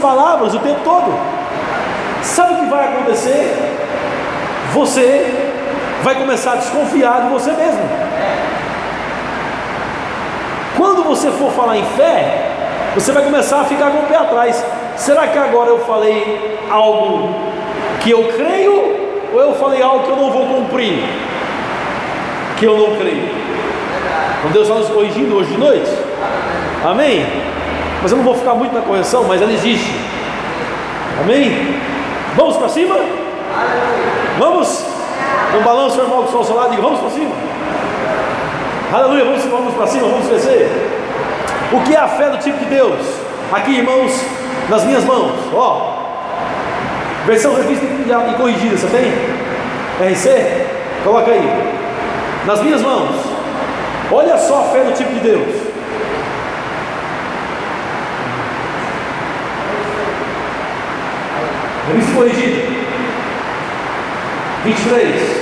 palavras o tempo todo. Sabe o que vai acontecer? Você vai começar a desconfiar de você mesmo. Quando você for falar em fé, você vai começar a ficar com o pé atrás. Será que agora eu falei algo que eu creio ou eu falei algo que eu não vou cumprir? Que eu não creio. Então Deus está nos corrigindo hoje de noite. Amém? Mas eu não vou ficar muito na correção, mas ela existe. Amém? Vamos para cima? Vamos? Balança o irmão que está ao seu lado e diga, vamos para cima. Aleluia, vamos, vamos para cima, vamos crescer. O que é a fé do tipo de Deus? Aqui, irmãos, nas minhas mãos, ó. Versão revista e corrigida, você tem? RC? Coloca aí. Nas minhas mãos. Olha só a fé do tipo de Deus. Revista corrigida. 23.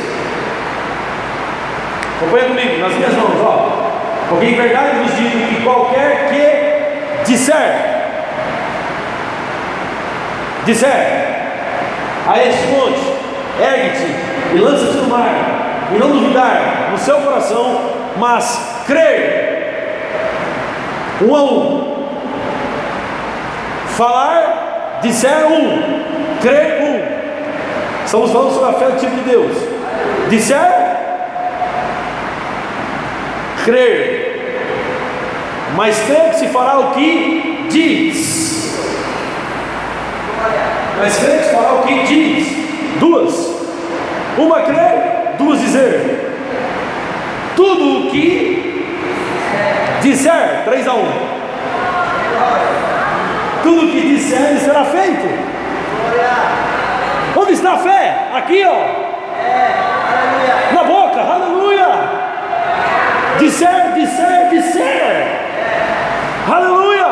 Acompanha comigo, nas minhas mãos, ó. Porque em verdade vos digo que qualquer que disser, disser a este monte, ergue-te e lança-te no mar, e não duvidar no seu coração, mas crer, um a um, falar, disser um, crer um. Estamos falando sobre a fé do tipo de Deus. Disser, crer, mas crer que se fará o que diz. Mas crer que se fará o que diz. Duas. Uma crer, duas dizer. Tudo o que disser, três a um. Tudo o que disser será feito. Onde está a fé? Aqui, ó. Na boca, aleluia. Disser, disser, disser. Aleluia.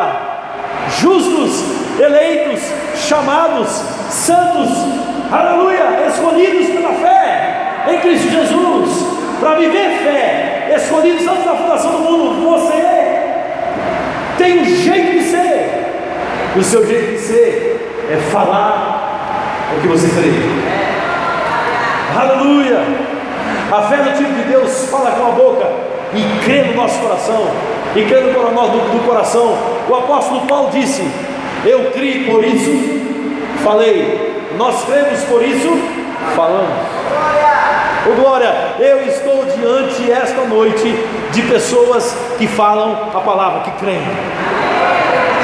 Justos, eleitos, chamados, santos, aleluia, escolhidos pela fé em Cristo Jesus, para viver fé, escolhidos antes da fundação do mundo. Você tem um jeito de ser. O seu jeito de ser é falar o que você crê. Aleluia. A fé do tipo de Deus fala com a boca e crê no nosso coração. E crê no do, do coração. O apóstolo Paulo disse: Eu criei por isso, falei. Nós cremos por isso, falamos. Oh, glória, eu estou diante esta noite de pessoas que falam a palavra, que creem.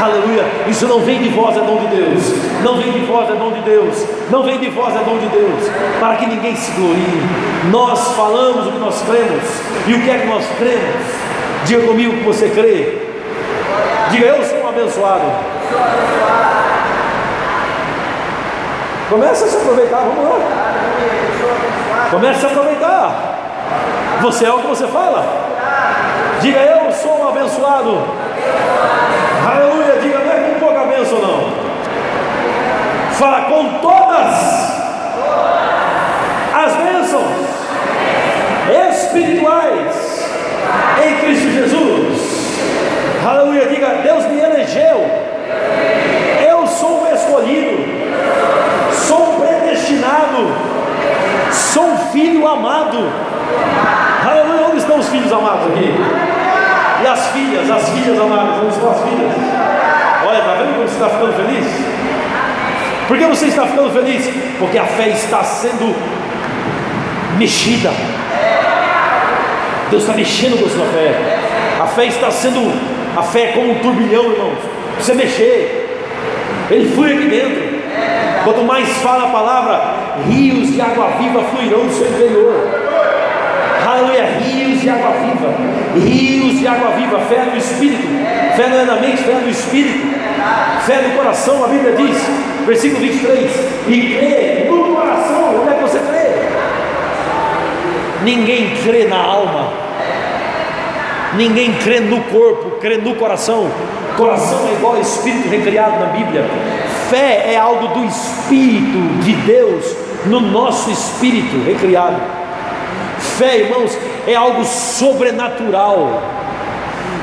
Aleluia. Isso não vem de vós, é dom de Deus. Não vem de vós, é dom de Deus. Não vem de vós, é dom de Deus. Para que ninguém se glorie. Nós falamos o que nós cremos. E o que é que nós cremos? Diga comigo que você crê. Diga, eu sou um abençoado. Começa a se aproveitar, vamos lá. Comece a se aproveitar. Você é o que você fala. Diga, eu sou um abençoado. Aleluia, diga, não é com pouca bênção não. Fala com todas as bênçãos espirituais em Cristo Jesus. Aleluia, diga, Deus me elegeu. Eu sou um escolhido. Sou um predestinado. Sou um filho amado. Aleluia, onde estão os filhos amados aqui? E as filhas, as filhas amadas, onde estão as filhas? Olha, está vendo como você está ficando feliz? Por que você está ficando feliz? Porque a fé está sendo mexida. Deus está mexendo com a sua fé. A fé está sendo, a fé é como um turbilhão, irmãos. Precisa mexer. Ele flui aqui dentro. Quanto mais fala a palavra, rios de água viva fluirão do seu interior. Aleluia, rios de água viva, rios de água viva, fé no Espírito, fé não é na mente, fé no Espírito, fé no coração, a Bíblia diz, versículo 23, e crê no coração, onde é que você crê? Ninguém crê na alma, ninguém crê no corpo, crê no coração, coração é igual Espírito recriado na Bíblia, fé é algo do Espírito de Deus no nosso espírito recriado. Fé, irmãos, é algo sobrenatural.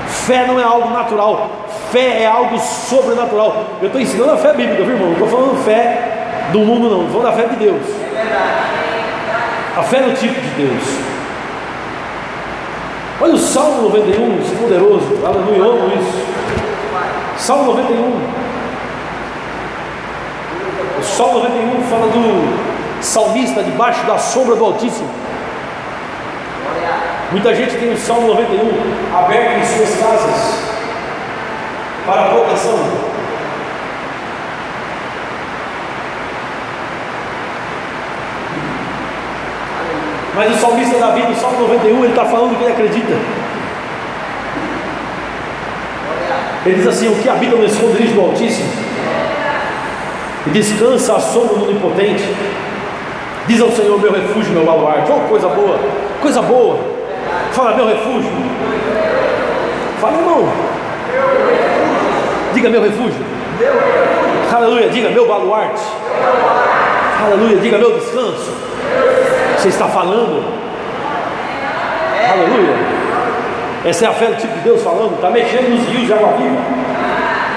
Fé não é algo natural. Fé é algo sobrenatural. Eu estou ensinando a fé bíblica, viu, irmão? Não estou falando fé do mundo, não. Estou falando da fé de Deus. A fé no tipo de Deus. Olha o Salmo 91, esse poderoso. Aleluia, eu amo isso. Salmo 91. O Salmo 91 fala do salmista debaixo da sombra do Altíssimo. Muita gente tem o Salmo 91 aberto em suas casas para proteção. Mas o salmista Davi, no Salmo 91, ele está falando que ele acredita. Ele diz assim: O que habita no esconderijo do Altíssimo e descansa à sombra do Onipotente, diz ao Senhor: Meu refúgio, meu baluarte. Oh, coisa boa, coisa boa. Fala, meu refúgio. Fala, irmão. Diga, meu refúgio. Aleluia, diga, meu baluarte. Aleluia, diga, meu descanso. Você está falando? Aleluia. Essa é a fé do tipo de Deus falando, está mexendo nos rios de água viva.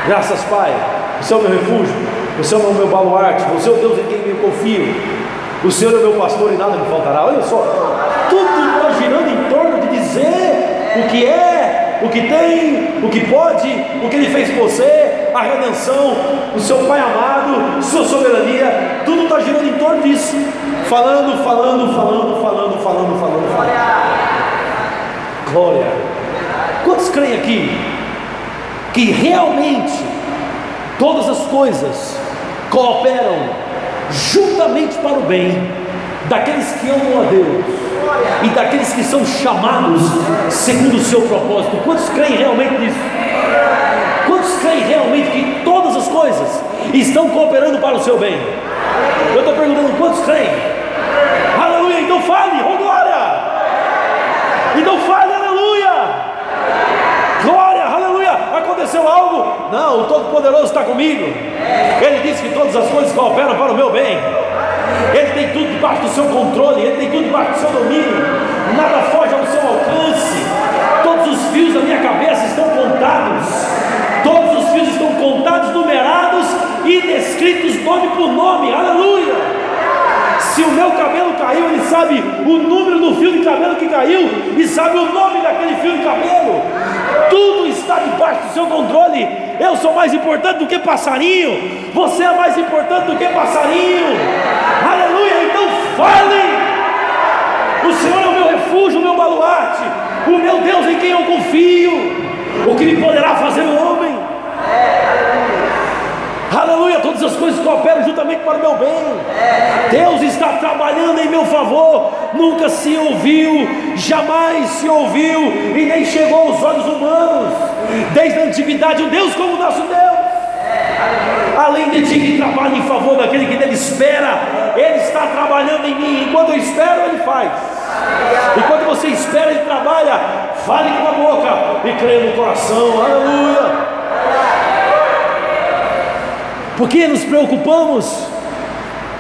Graças, Pai. Você é o meu refúgio, você é o meu baluarte, você é o Deus em quem eu confio. O Senhor é o meu pastor e nada me faltará. Olha só, tudo está girando em torno de dizer o que é, o que tem, o que pode, o que Ele fez por você, a redenção, o seu Pai amado, sua soberania. Tudo está girando em torno disso. Falando, falando, falando, falando, falando, falando. falando. Glória. Quantos creem aqui que realmente todas as coisas cooperam juntamente para o bem daqueles que amam a Deus e daqueles que são chamados segundo o seu propósito? Quantos creem realmente nisso? Quantos creem realmente que todas as coisas estão cooperando para o seu bem? Eu estou perguntando quantos creem? Aleluia, então fale, oh glória! Então fale, aconteceu algo? Não, o Todo-Poderoso está comigo. Ele disse que todas as coisas cooperam para o meu bem. Ele tem tudo debaixo do seu controle, ele tem tudo debaixo do seu domínio. Nada foge ao seu alcance. Todos os fios da minha cabeça estão contados. Todos os fios estão contados, numerados e descritos nome por nome. Aleluia! Se o meu cabelo caiu, ele sabe o número do fio de cabelo que caiu e sabe o nome daquele fio de cabelo. Tudo está debaixo do seu controle. Eu sou mais importante do que passarinho. Você é mais importante do que passarinho. Fale. O Senhor é o meu refúgio, o meu baluarte, o meu Deus em quem eu confio. O que me poderá fazer o homem? Aleluia, todas as coisas cooperam juntamente para o meu bem. Deus está trabalhando em meu favor. Nunca se ouviu, jamais se ouviu e nem chegou aos olhos humanos. Desde a antiguidade, um Deus como o nosso Deus. Além de ti que trabalha em favor daquele que dele espera, Ele está trabalhando em mim. Enquanto eu espero, Ele faz. E quando você espera, Ele trabalha. Fale com a boca e creia no coração. Aleluia. Por que nos preocupamos?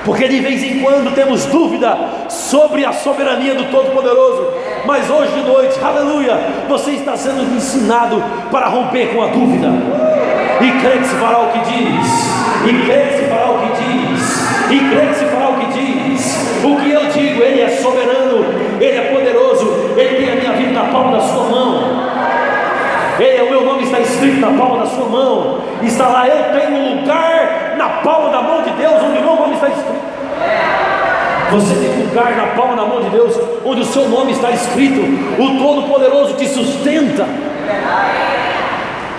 Porque de vez em quando temos dúvida sobre a soberania do Todo-Poderoso. Mas hoje de noite, aleluia, você está sendo ensinado para romper com a dúvida. E crê que se fará o que diz. E crê que se fará o que diz. E crê que se fará o que diz. O que eu digo, Ele é soberano, Ele é poderoso, Ele tem a minha vida na palma da sua mão. Ei, o meu nome está escrito na palma da sua mão. Está lá, eu tenho um lugar na palma da mão de Deus, onde o meu nome está escrito. Você tem um lugar na palma da mão de Deus, onde o seu nome está escrito. O Todo-Poderoso te sustenta.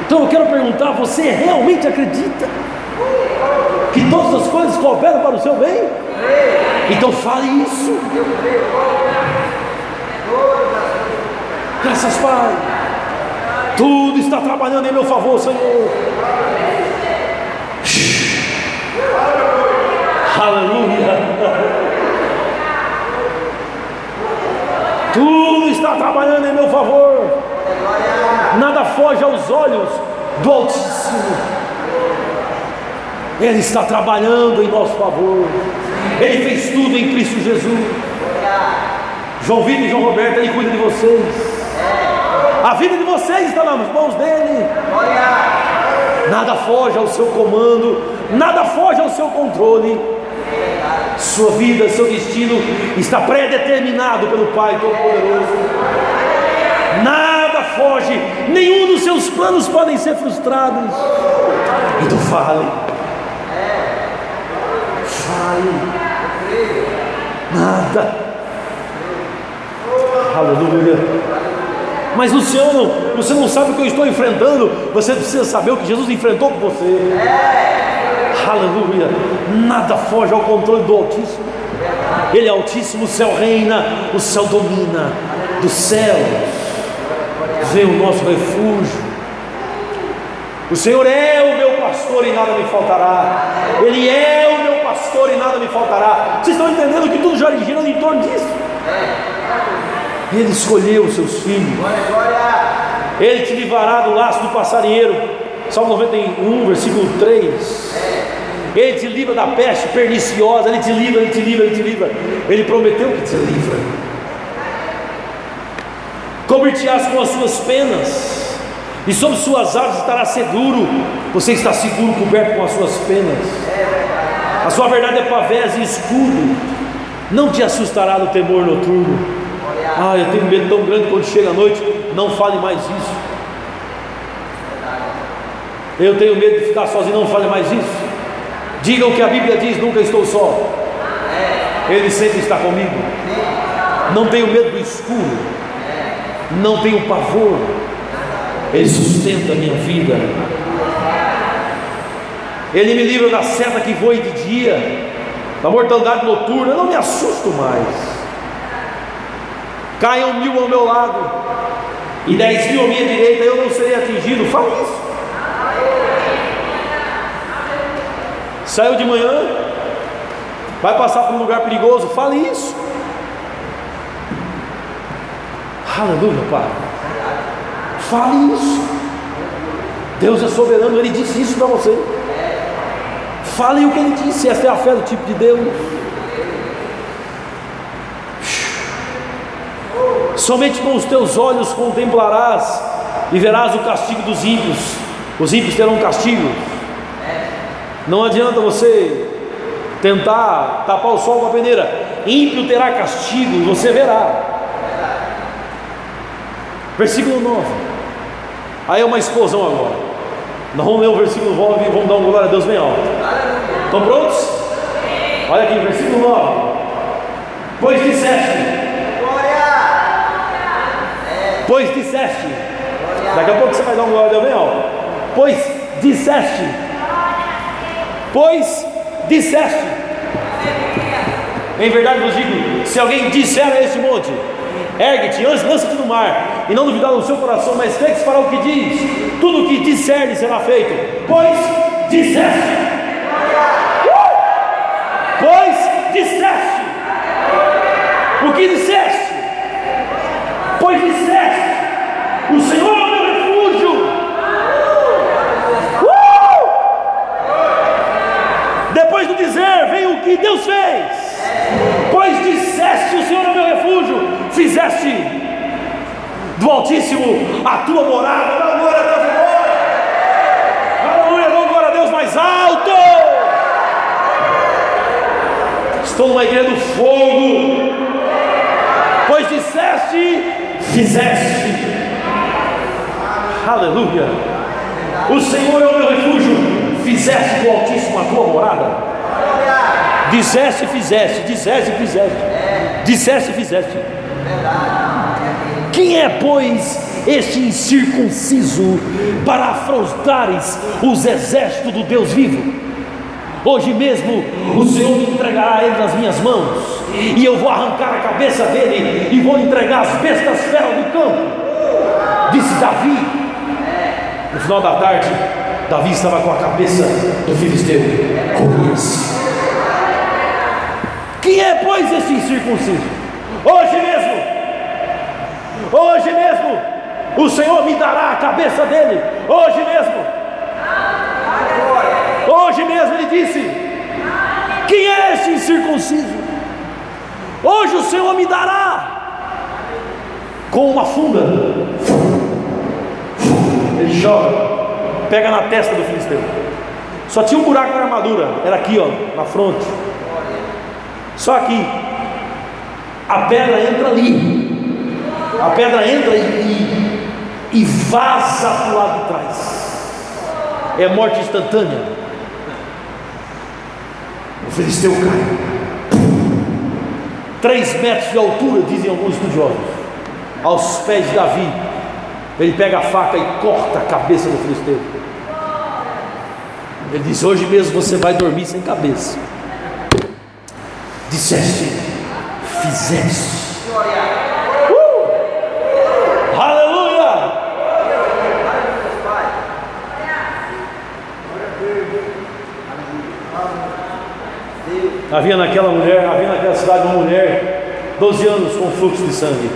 Então eu quero perguntar: você realmente acredita que todas as coisas cooperam para o seu bem? Então fale isso. Graças, Pai. Tudo está trabalhando em meu favor, Senhor. Aleluia. Tudo está trabalhando em meu favor. Nada foge aos olhos do Altíssimo. Ele está trabalhando em nosso favor. Ele fez tudo em Cristo Jesus. João Vitor e João Roberto, ele cuida de vocês. A vida de vocês está nas mãos dele. nada foge ao seu comando, nada foge ao seu controle. Sua vida, seu destino está predeterminado pelo Pai Todo-Poderoso. Nada foge, nenhum dos seus planos podem ser frustrados. Então fale, fale, nada, aleluia. Mas Luciano, você não sabe o que eu estou enfrentando. Você precisa saber o que Jesus enfrentou com você. Aleluia. Nada foge ao controle do Altíssimo. Ele é Altíssimo, o céu reina, o céu domina. Do céu vem o nosso refúgio. O Senhor é o meu pastor e nada me faltará. Ele é o meu pastor e nada me faltará. Vocês estão entendendo que tudo já origina em torno disso? Ele escolheu os seus filhos. Ele te livrará do laço do passarinheiro. Salmo 91, versículo 3. Ele te livra da peste perniciosa. Ele te livra, ele te livra, ele te livra. Ele prometeu que te livra. Cobrir-te-ás com as suas penas, e sobre suas asas estará seguro. Você está seguro, coberto com as suas penas. A sua verdade é pavés e escudo. Não te assustará do temor noturno ah, eu tenho medo tão grande quando chega a noite. Não fale mais isso. Eu tenho medo de ficar sozinho. Não fale mais isso. Diga o que a Bíblia diz: nunca estou só. Ele sempre está comigo. Não tenho medo do escuro. Não tenho pavor. Ele sustenta a minha vida. Ele me livra da seta que voe de dia, da mortandade noturna. Eu não me assusto mais caiam mil ao meu lado e dez mil à minha direita, eu não serei atingido. Fale isso. Saiu de manhã, vai passar por um lugar perigoso, fale isso. Aleluia, Pai. Fale isso. Deus é soberano, Ele disse isso para você. Fale o que Ele disse, essa é a fé do tipo de Deus. Somente com os teus olhos contemplarás e verás o castigo dos ímpios. Os ímpios terão castigo. Não adianta você tentar tapar o sol com a peneira. Ímpio terá castigo você verá. Versículo 9. Aí é uma explosão agora. Nós vamos ler o versículo 9 e vamos dar um glória a Deus bem alto. Estão prontos? Olha aqui, versículo 9. Pois disseste Pois disseste, daqui a pouco você vai dar um glória bem alto. Pois disseste, pois disseste. Em verdade vos digo: se alguém disser a este monte, ergue-te, lança-te no mar, e não duvidar no seu coração, mas crê que fará o que diz, tudo o que disser será feito. Pois disseste, uh! pois disseste, o que disseste, pois disseste. O Senhor é meu refúgio. Uh! Depois do dizer, vem o que Deus fez. Pois disseste: O Senhor é meu refúgio. Fizeste do Altíssimo a tua morada. Dá glória a Deus agora. Aleluia, dá glória a Deus mais alto. Estou numa igreja do fogo. Pois disseste, fizeste. Aleluia. O Senhor é o meu refúgio. Fizeste do Altíssimo a tua morada. Disseste e fizeste, disseste fizeste, disseste fizeste. Quem é, pois, este incircunciso para afrontares os exércitos do Deus vivo? Hoje mesmo o Senhor me entregará ele nas minhas mãos, e eu vou arrancar a cabeça dele e vou entregar as bestas feras do campo. Disse Davi, no final da tarde, Davi estava com a cabeça do filisteu. Golias. Quem é, pois, esse incircunciso? Hoje mesmo, hoje mesmo, o Senhor me dará a cabeça dele. Hoje mesmo, hoje mesmo, ele disse: Quem é esse incircunciso? Hoje o Senhor me dará com uma funda ele joga pega na testa do filisteu. Só tinha um buraco na armadura, era aqui, ó, na fronte. Só aqui. A pedra entra ali. A pedra entra e, e, vaza para o lado de trás. É morte instantânea. O filisteu cai. Três metros de altura, dizem alguns estudiosos. Aos pés de Davi. Ele pega a faca e corta a cabeça do filisteu. Ele diz: Hoje mesmo você vai dormir sem cabeça. Disseste, fizeste. Uh! Aleluia! Havia naquela mulher, havia naquela cidade uma mulher, 12 anos com fluxo de sangue.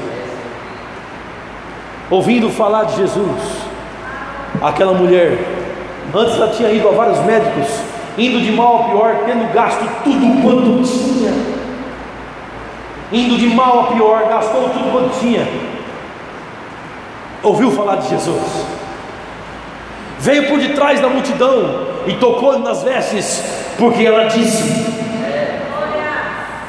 Ouvindo falar de Jesus, aquela mulher, antes ela tinha ido a vários médicos, indo de mal a pior, tendo gasto tudo quanto tinha, indo de mal a pior, gastou tudo quanto tinha, ouviu falar de Jesus, veio por detrás da multidão e tocou-lhe nas vestes, porque ela disse: